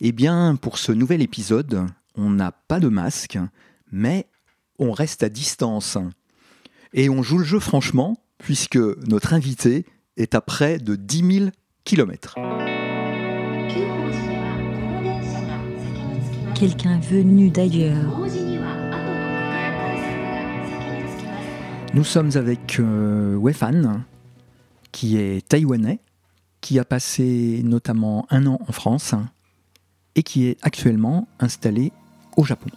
Eh bien, pour ce nouvel épisode, on n'a pas de masque, mais on reste à distance. Et on joue le jeu franchement, puisque notre invité est à près de 10 000 kilomètres. Quelqu'un venu d'ailleurs. Nous sommes avec euh, Wefan, qui est taïwanais, qui a passé notamment un an en France et qui est actuellement installé au Japon.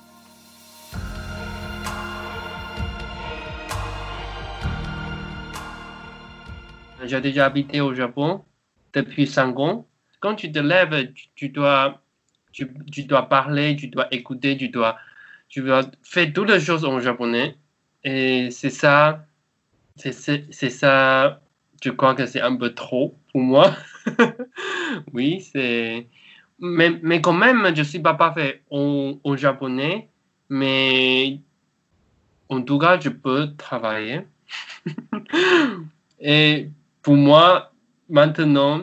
J'ai déjà habité au Japon depuis 5 ans. Quand tu te lèves, tu, dois, tu, dois parler, tu dois écouter, tu dois, tu dois faire toutes les choses en japonais. Et c'est ça, c'est ça, je crois que c'est un peu trop pour moi. oui, c'est. Mais, mais quand même, je ne suis pas parfait en, en japonais, mais en tout cas, je peux travailler. Et pour moi, maintenant,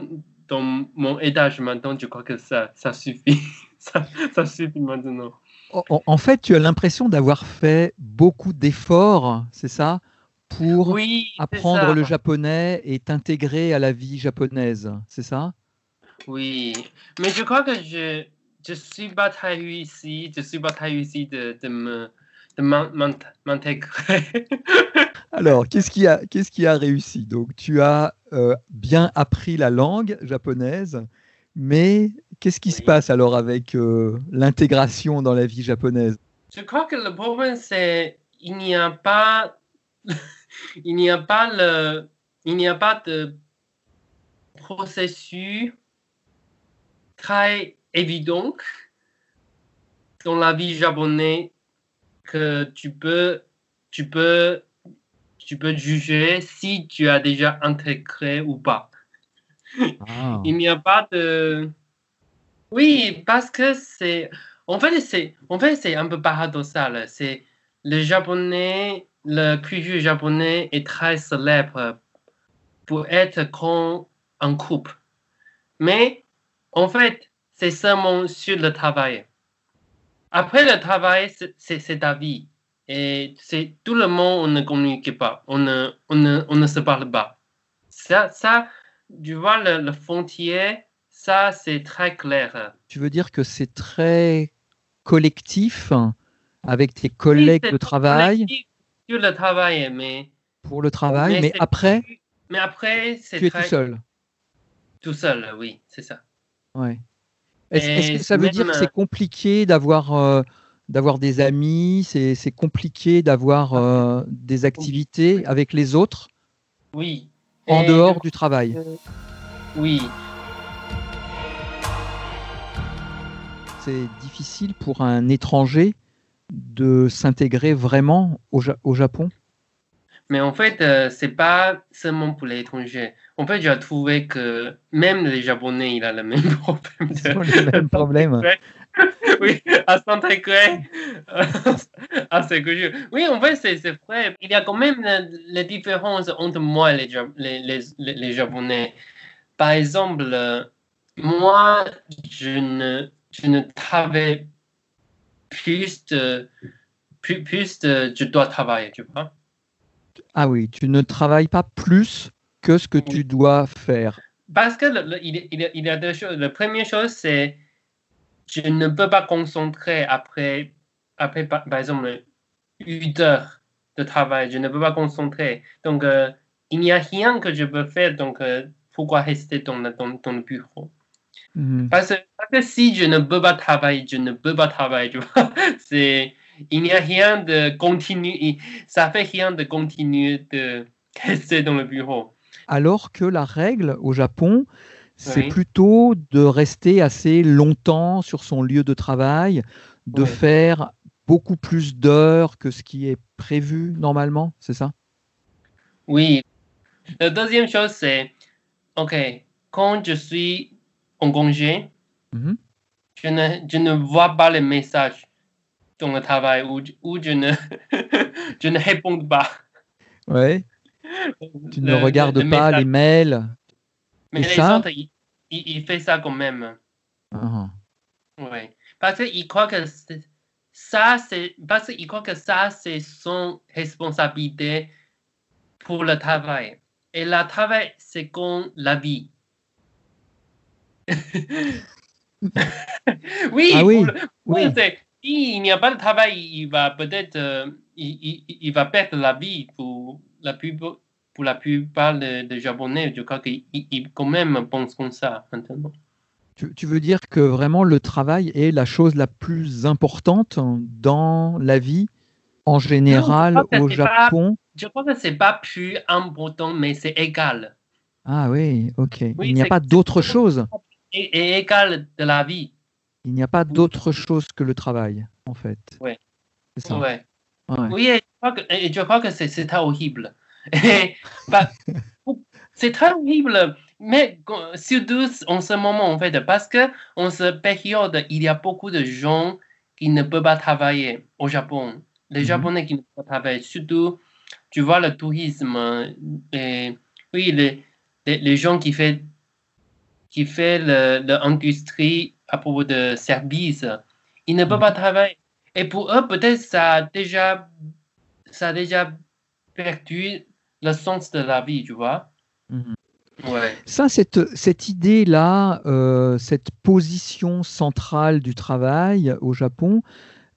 dans mon étage maintenant, je crois que ça, ça suffit. ça, ça suffit maintenant. En, fait, tu as l'impression d'avoir fait beaucoup d'efforts, c'est ça, pour apprendre le japonais et t'intégrer à la vie japonaise, c'est ça? Oui, mais je crois que je je suis pas très réussi, je suis pas très réussi de, de me de m'intégrer. Alors, qu'est-ce qui a, qu'est-ce qui a réussi? Donc, tu as euh, bien appris la langue japonaise, mais qu'est-ce qui se passe alors avec euh, l'intégration dans la vie japonaise? Je crois que le problème, c'est il n'y a pas, il n'y a pas le, il n'y a pas de processus très évident dans la vie japonaise que tu peux, tu peux tu peux juger si tu as déjà intégré ou pas. Ah. Il n'y a pas de... Oui, parce que c'est... En fait, c'est en fait, c'est un peu paradoxal. C'est le japonais, le culture japonais est très célèbre pour être comme un couple. Mais en fait, c'est seulement sur le travail. Après le travail, c'est ta vie. Et c'est tout le monde, on ne communique pas, on ne, on ne, on ne se parle pas. Ça, ça tu vois, le, le frontière, ça, c'est très clair. Tu veux dire que c'est très collectif avec tes collègues de travail? Sur le travail, mais. Pour le travail, mais, après? Mais après, c'est Tu es tout seul. Tout seul, oui, c'est ça. Ouais. Est-ce que ça veut dire que c'est compliqué d'avoir euh, d'avoir des amis, c'est compliqué d'avoir euh, des activités avec les autres Oui. En dehors du travail? euh, Oui. C'est difficile pour un étranger de s'intégrer vraiment au, au, Japon? Mais en fait, euh, c'est pas seulement pour les étrangers. En fait, j'ai trouvé que même les Japonais, il a le même problème. le même problème. oui, à s'intégrer à ce que Oui, en fait, c'est vrai. Il y a quand même les différences entre moi et les, les, les, les Japonais. Par exemple, moi, je ne, je ne travaille plus de, plus, plus de, je dois travailler, tu vois. Ah oui, tu ne travailles pas plus que ce que tu dois faire. Parce que il, il, il, y a deux choses. La première chose, c'est je ne peux pas concentrer après, après par, exemple, 8 heures de travail. Je ne peux pas concentrer. Donc, euh, il n'y a rien que je peux faire. Donc, euh, pourquoi rester dans, dans, dans le bureau? Mhm. parce, que si je ne peux pas travailler, je ne peux pas travailler. C'est, il n'y a rien de continuer. Ça fait rien de continuer de rester dans le bureau. Alors que la règle au Japon, c'est plutôt de rester assez longtemps sur son lieu de travail, de faire beaucoup plus d'heures que ce qui est prévu normalement, c'est ça? Oui. La deuxième chose, c'est, OK, quand je suis en congé, mm-hmm. je, ne, je ne vois pas les messages dans le travail ou, ou je, ne, je ne réponds pas. Oui. Tu ne regardes pas les mails. Mais les autres, il, fait ça quand même. Uh-huh. parce qu'ils croient que ça, c'est parce qu'ils croient que ça, c'est son responsabilité pour le travail. Et le travail, c'est comme la vie. oui, ah oui, oui. Il n'y a pas de travail, il va peut-être euh, il, il, va perdre la vie pour la plupart, pour la plupart des Japonais. Je crois qu'ils quand même pensent comme ça maintenant. Tu, tu, veux dire que vraiment le travail est la chose la plus importante dans la vie en général au Japon? Je crois que c'est pas plus important, mais c'est égal. Ah oui, ok. il n'y a pas d'autre chose? Et, égal de la vie. Il n'y a pas d'autre chose que le travail, en fait. Oui. C'est ça. Ouais. Oui, et je crois que, c'est horrible. Bah, c'est très horrible, mais surtout en ce moment, en fait, parce que en cette période, il y a beaucoup de gens qui ne peuvent pas travailler au Japon. Les mhm. Japonais qui ne peuvent pas travailler, surtout, tu vois, le tourisme, et, oui, les, les, gens qui font qui fait l'industrie à propos de services, ils ne peuvent mhm. pas travailler. Et pour eux, peut-être ça a déjà, ça a déjà perdu le sens de la vie, tu vois. Mhm. Ouais. Ça, cette, cette idée-là, euh, cette position centrale du travail au Japon,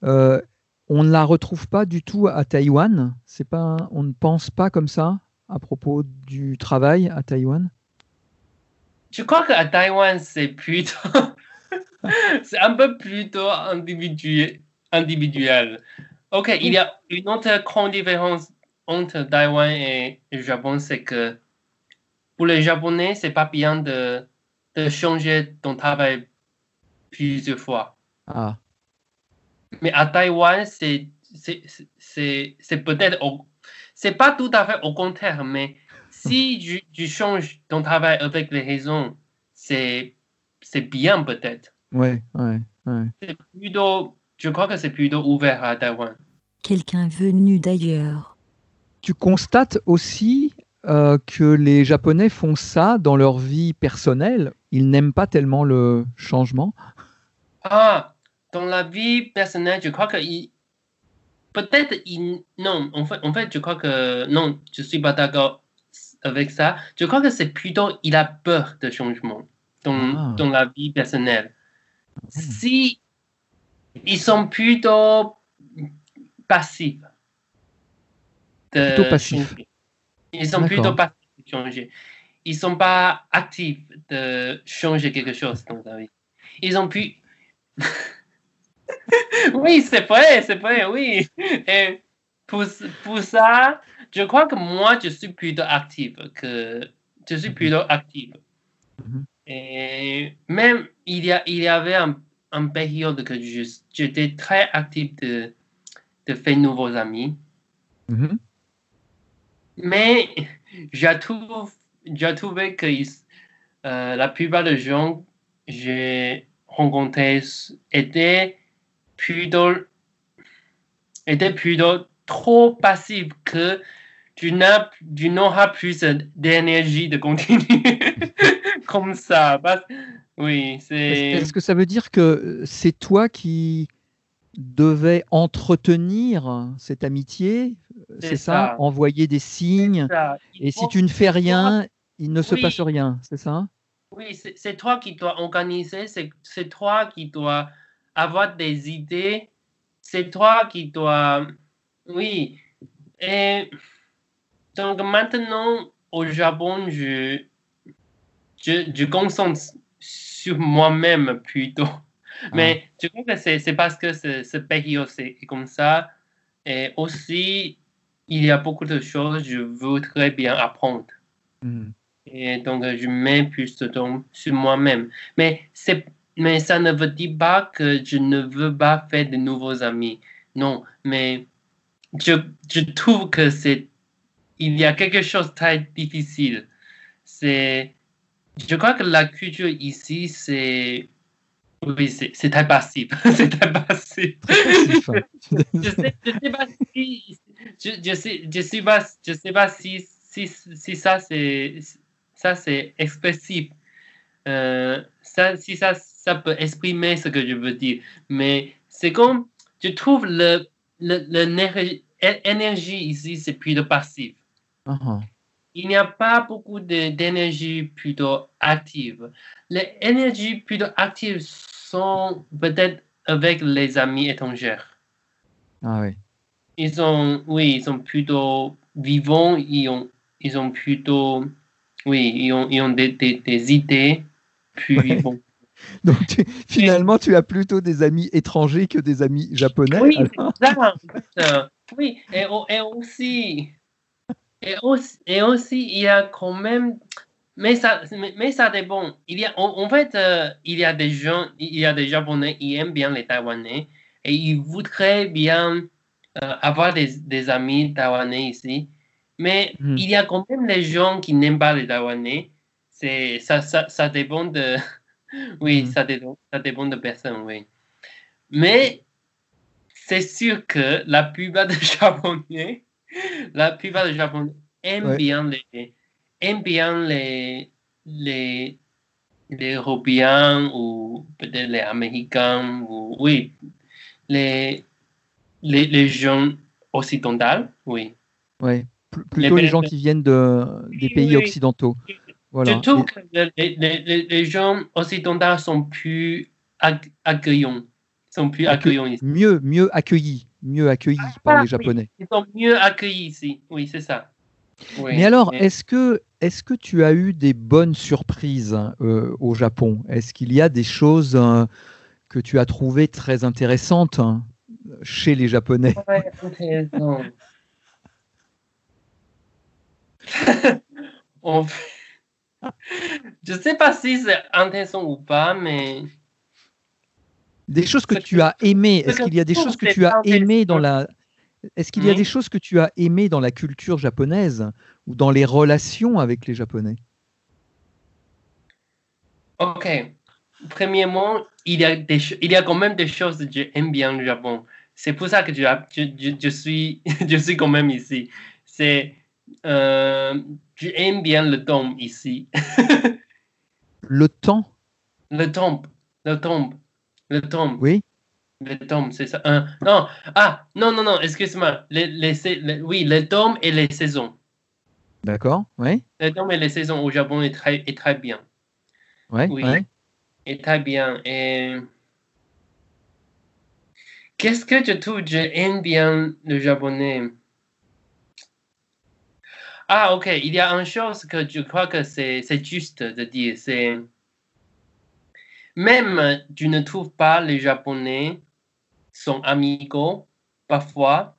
euh, on ne la retrouve pas du tout à Taïwan? C'est pas, on ne pense pas comme ça à propos du travail à Taïwan? Je crois qu'à Taïwan, c'est plutôt, c'est un peu plutôt individuel. individuel. Ok, il y a une autre grande différence entre Taïwan et le Japon, c'est que pour les Japonais, c'est pas bien de, de changer ton travail plusieurs fois. Ah. Mais à Taïwan, c'est peut-être c'est pas tout à fait au contraire, mais si tu, tu changes ton travail avec les raisons, c'est bien peut-être. Ouais, ouais, ouais. C'est plutôt, je crois que c'est plutôt ouvert à Taïwan. Quelqu'un venu d'ailleurs tu constates aussi euh, que les Japonais font ça dans leur vie personnelle. Ils n'aiment pas tellement le changement. Ah, dans la vie personnelle, je crois que peut-être non. En fait, en fait, je crois que non, je suis pas d'accord avec ça. Je crois que c'est plutôt il a peur de changement dans, ah. dans la vie personnelle. Ah. Si ils sont plutôt passifs plutôt passifs. Ils sont plutôt passifs de changer. Ils ne sont pas actifs de changer quelque chose dans ta vie. Ils ont pu. oui, c'est vrai, c'est vrai, oui. Et pour, pour ça, je crois que moi, je suis plutôt active que. Je suis plutôt active. Mhm. Et même il y, a, il y avait un, un période que j'étais très active de, de faire nouveaux amis. Mhm. Mais j'ai trouvé que euh, la plupart des gens que j'ai rencontrés étaient plutôt, étaient plutôt trop passifs que tu n'auras plus d'énergie de continuer comme ça. oui, c'est. Est-ce que ça veut dire que c'est toi qui devais entretenir cette amitié c'est ça, Envoyer des signes. Et si tu ne fais rien, il ne se passe rien, c'est ça? Oui, c'est toi qui dois organiser, c'est toi qui dois avoir des idées, c'est toi qui dois... Oui. Et donc maintenant, au Japon, je, je, je concentre sur moi-même plutôt. Mais ah. je crois que c'est parce que ce pays est comme ça. Et aussi, il y a beaucoup de choses que je voudrais bien apprendre. Hmm. Et donc, je mets plus de temps sur moi-même. Mais, mais ça ne veut dire pas que je ne veux pas faire de nouveaux amis. Non, mais je, je trouve que c'est il y a quelque chose de très difficile. C'est, je crois que la culture ici, c'est oui, c'est très passif. c'est très passif. je, sais, je sais pas si je, je sais, je sais pas, je sais pas si, si, si ça c'est ça c'est expressif. Euh, ça, si ça, ça peut exprimer ce que je veux dire. Mais c'est comme, je trouve le, l'énergie ici, c'est plutôt passif. Uh-huh. Il n'y a pas beaucoup d'énergie plutôt active. Les énergies plutôt actives sont peut-être avec les amis étrangers. Ah oui. Ils sont, oui, ils sont plutôt vivants, ils ont, ils ont plutôt, oui, ils ont, ils ont des, des, idées plus vivants. Donc finalement, tu as plutôt des amis étrangers que des amis japonais. Oui, ça, oui, et, et, aussi, et aussi, et aussi, il y a quand même, mais ça, mais, ça dépend. Il y a, en, fait, euh, il y a des gens, il y a des Japonais, ils aiment bien les Taïwanais et ils voudraient bien euh, avoir des, des, amis taïwanais ici. Mais hmm. il y a quand même des gens qui n'aiment pas les Taïwanais. C'est, ça, ça, ça dépend de, oui, hmm. ça, dépend, ça dépend de personnes, oui. Mais c'est sûr que la plupart des Japonais, la plupart des Japonais aiment bien les, aiment bien les, les, les Européens ou peut-être les Américains ou, oui, les, les, les gens occidentaux, oui. Oui, plutôt les, gens qui viennent de, des pays occidentaux. Voilà. Je trouve que les, les, les, gens occidentaux sont plus accueillants. Sont plus accueillants ici. Mieux, mieux accueillis, mieux accueillis ah, par les Japonais. ils sont mieux accueillis ici, oui, c'est ça. Mais alors, est-ce que, est que tu as eu des bonnes surprises euh, au Japon? Est-ce qu'il y a des choses euh, que tu as trouvées très intéressantes hein, chez les Japonais? Ouais, intéressant. Je ne sais pas si c'est intéressant ou pas, mais. Des choses que tu as aimées. Est-ce qu'il y a des choses que tu as aimées dans la. Est-ce qu'il y a des choses que tu as aimées dans la culture japonaise ou dans les relations avec les Japonais? Ok. Premièrement, il y, a des, il y a quand même des choses que j'aime bien le Japon. C'est pour ça que je, je, je, suis, je suis quand même ici. C'est euh, j'aime bien le tombe ici. le temps? Le tombe. Le tombe. Le tombe. Oui. Le tombe, c'est ça. non. Ah, non, non, non, excuse-moi. Les, les, oui, le tombe et les saisons. D'accord, oui. Le tombe et les saisons au Japon est très, est très bien. Ouais, oui. Est très bien. Et. Qu'est-ce que je trouve j'aime bien le japonais? Ah, ok. Il y a une chose que je crois que c'est juste de dire. C'est même tu ne trouves pas les Japonais sont amicaux parfois.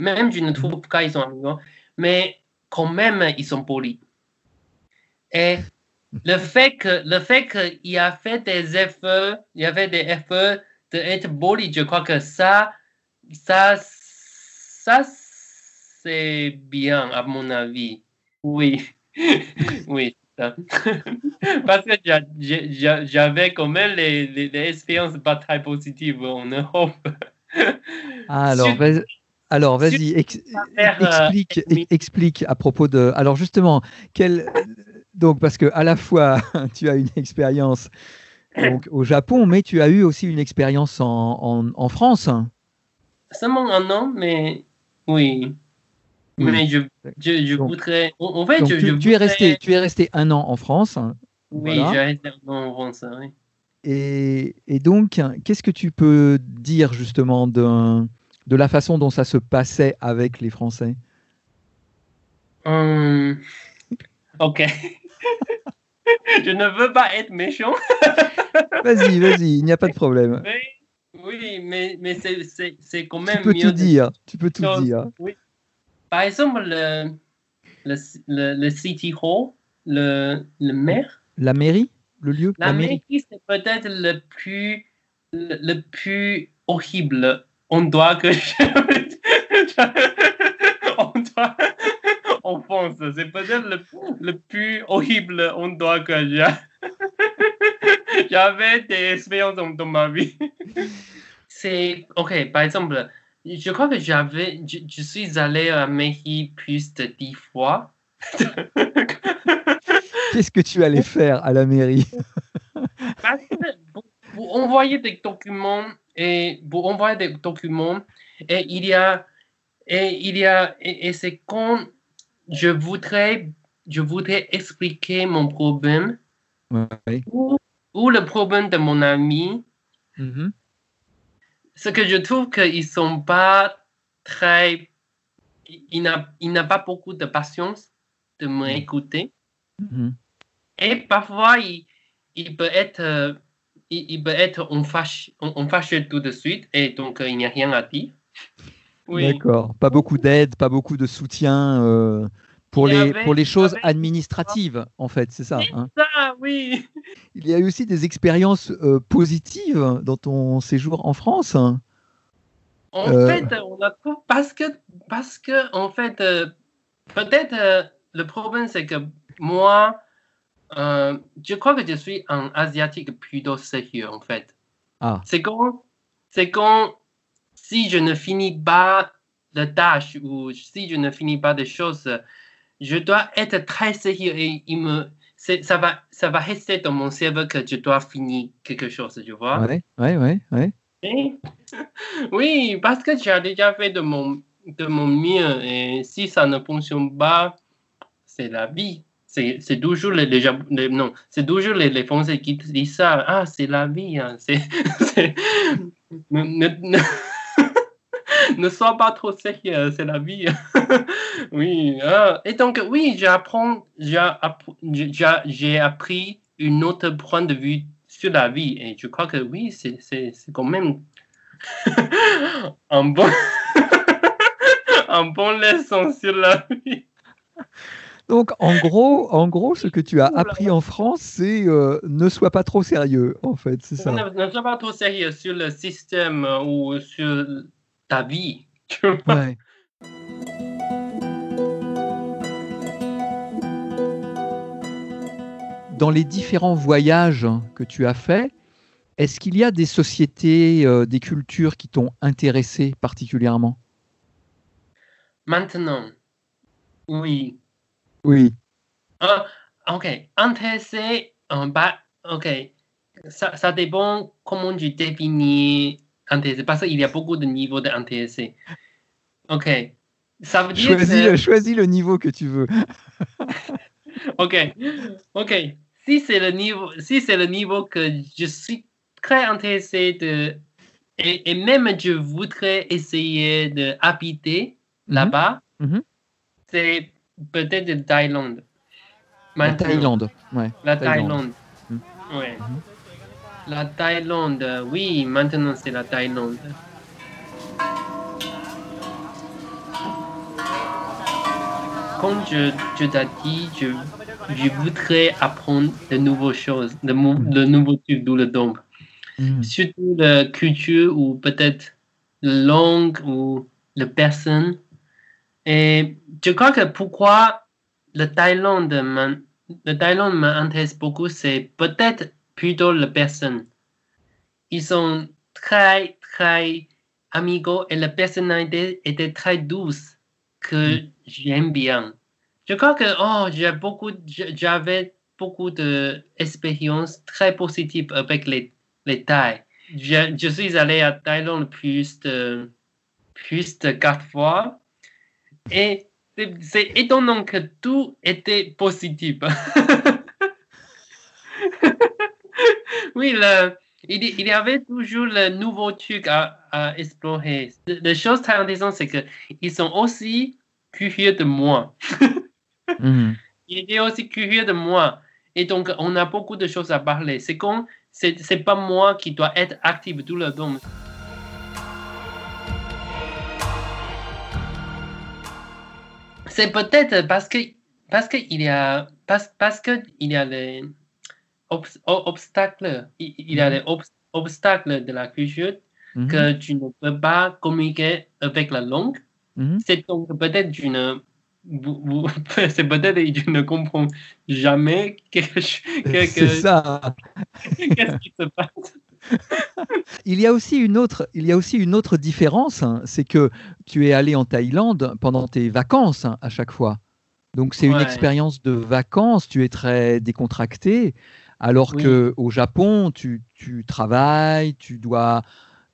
Même tu ne trouves pas qu'ils sont amicaux, mais quand même ils sont polis. Et le fait que le fait qu'il a fait des efforts, il a fait des efforts d'être poli, je crois que ça, ça, ça c'est bien, à mon avis. Oui, oui. Parce que j'avais quand même les, les, expériences pas très positives en Europe. Ah, alors, vas alors, vas-y, euh, explique, explique à propos de. Alors, justement, quel... donc, parce que à la fois, tu as une expérience au Japon, mais tu as eu aussi une expérience en, en, en France. Seulement un an, mais oui. Mais je, je, voudrais. En fait, tu, es resté, tu es resté un an en France. Hein, oui, j'ai resté un an en France, oui. Et, et donc, qu'est-ce que tu peux dire justement de, de la façon dont ça se passait avec les Français? Hum, Ok. je ne veux pas être méchant. vas-y, vas-y, il n'y a pas de problème. oui, mais, mais c'est quand même. Tu peux tout dire. Tu peux tout dire. Oui. Par exemple, le, le, le, City Hall, le, le maire? La mairie? Le lieu? La, mairie, c'est peut-être le plus, le, plus horrible endroit que je. endroit en France. C'est peut-être le, le plus horrible endroit que j'ai. J'avais des expériences dans, dans ma vie. C'est. Ok, par exemple je crois que j'avais, je, suis allé à Mehi plus de dix fois. Qu'est-ce que tu allais faire à la mairie? Parce que pour, envoyer des documents et pour envoyer des documents et il y a et il y a et, c'est quand je voudrais je voudrais expliquer mon problème ou, le problème de mon ami. Mm-hmm. Ce que je trouve qu'ils sont pas très il n'a il pas beaucoup de patience de m'écouter. Mm-hmm. Et parfois, il, il peut être, euh, il, peut être on fâche, on, fâche tout de suite et donc euh, il n'y a rien à dire. Oui. D'accord. Pas beaucoup d'aide, pas beaucoup de soutien euh, pour, les, pour les choses administratives, en fait, c'est ça. Hein. ça, oui. Il y a eu aussi des expériences positives dans ton séjour en France. En fait, on a parce que parce que en fait, peut-être le problème c'est que moi, euh, je crois que je suis un asiatique plutôt sérieux en fait. Ah. C'est quand, c'est quand si je ne finis pas la tâche ou si je ne finis pas des choses, je dois être très sérieux et il me, ça va, ça va rester dans mon cerveau que je dois finir quelque chose, tu vois. Oui, oui, oui. ouais. Oui, parce que j'ai déjà fait de mon, de mon mieux et si ça ne fonctionne pas, c'est la vie c'est toujours les, les, non, c'est toujours les, les, Français qui disent ça. Ah, c'est la vie. Hein. C'est, ne, sois pas trop sérieux, c'est la vie. oui. Ah. Et donc, oui, j'ai appris une autre point de vue sur la vie. Et je crois que oui, c'est quand même un bon, un bon leçon sur la vie. Donc, en gros, en gros, ce que tu as appris en France, c'est euh, ne sois pas trop sérieux, en fait, c'est ça. Ne, sois pas trop sérieux sur le système euh, ou sur ta vie. Dans les différents voyages que tu as faits, est-ce qu'il y a des sociétés, euh, des cultures qui t'ont intéressé particulièrement? Maintenant, oui. Oui. Ah, ok. Intéressé, bah, ok. Ça, ça dépend comment tu définis parce qu'il y a beaucoup de niveaux d'intéressé. Ok. Ça veut dire choisis, que... choisis le niveau que tu veux. ok. Ok. Si c'est le niveau, si c'est le niveau que je suis très intéressé de, et, et même je voudrais essayer d'habiter mm là-bas, mhm. c'est peut-être de Thaïlande. La Thaïlande, ouais. La Thaïlande. Hmm. Ouais. La Thaïlande, oui, maintenant c'est la Thaïlande. Quand je, je t'ai dit, je, je, voudrais apprendre de nouvelles choses, de, de nouveaux trucs dans le don. Mm. Surtout la culture ou peut-être la langue ou la personne et je crois que pourquoi le Thaïlande m'intéresse beaucoup, c'est peut-être plutôt la personne. Ils sont très, très amicaux et la personnalité était très douce que mm. j'aime bien. Je crois que oh, j'ai beaucoup, j'avais beaucoup d'expériences très positives avec les, les Thaïs. Je, je, suis allé à Thaïlande plus de, plus de quatre fois et c'est étonnant que tout était positif. oui, il, y avait toujours le nouveau truc à, explorer. La chose très intéressante, c'est qu'ils sont aussi curieux de moi. Mhm. Il est aussi curieux de moi. Et donc, on a beaucoup de choses à parler. C'est comme, c'est pas moi qui dois être actif tout le temps. C'est peut-être parce que parce qu'il y a parce, parce que il y a les obstacles il, y a les obstacles de la culture mhm. que tu ne peux pas communiquer avec la langue. Mhm. C'est donc peut-être tu ne c'est peut-être que tu ne comprends jamais quelque chose. ça. Qu'est-ce qui se passe? Il y a aussi une autre, il y a aussi une autre différence, hein, c'est que tu es allé en Thaïlande pendant tes vacances hein, à chaque fois. Donc c'est une expérience de vacances, tu es très décontracté, alors que au Japon, tu, tu, travailles, tu dois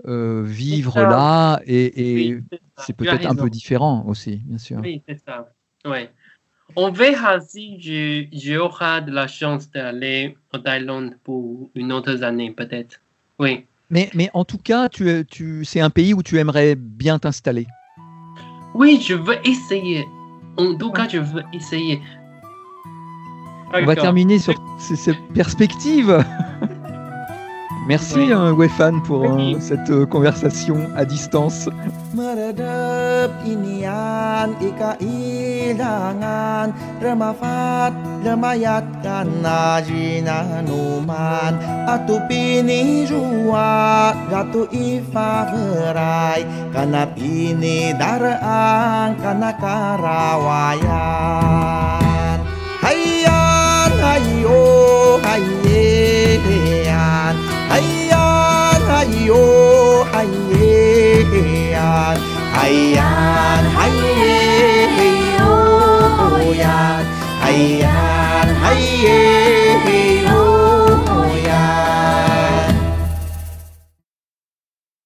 euh, vivre là, et, c'est peut-être un peu différent aussi, bien sûr. Oui, c'est ça. Ouais. On verra si j'aurai de la chance d'aller en Thaïlande pour une autre année, peut-être. Oui. Mais, mais en tout cas, tu, tu, c'est un pays où tu aimerais bien t'installer. Oui, je veux essayer. En tout cas, je veux essayer. On va terminer sur ces perspectives. Merci oui. hein, Wefan pour oui. euh, cette euh, conversation à distance. Meredep inian ika ilangan remafat lemayatkan najina numan atu pini jua gatu ifa berai kana pini darang karawayan 哟嗨耶呀，嗨呀嗨耶嘿哟呀，嗨呀嗨耶嘿。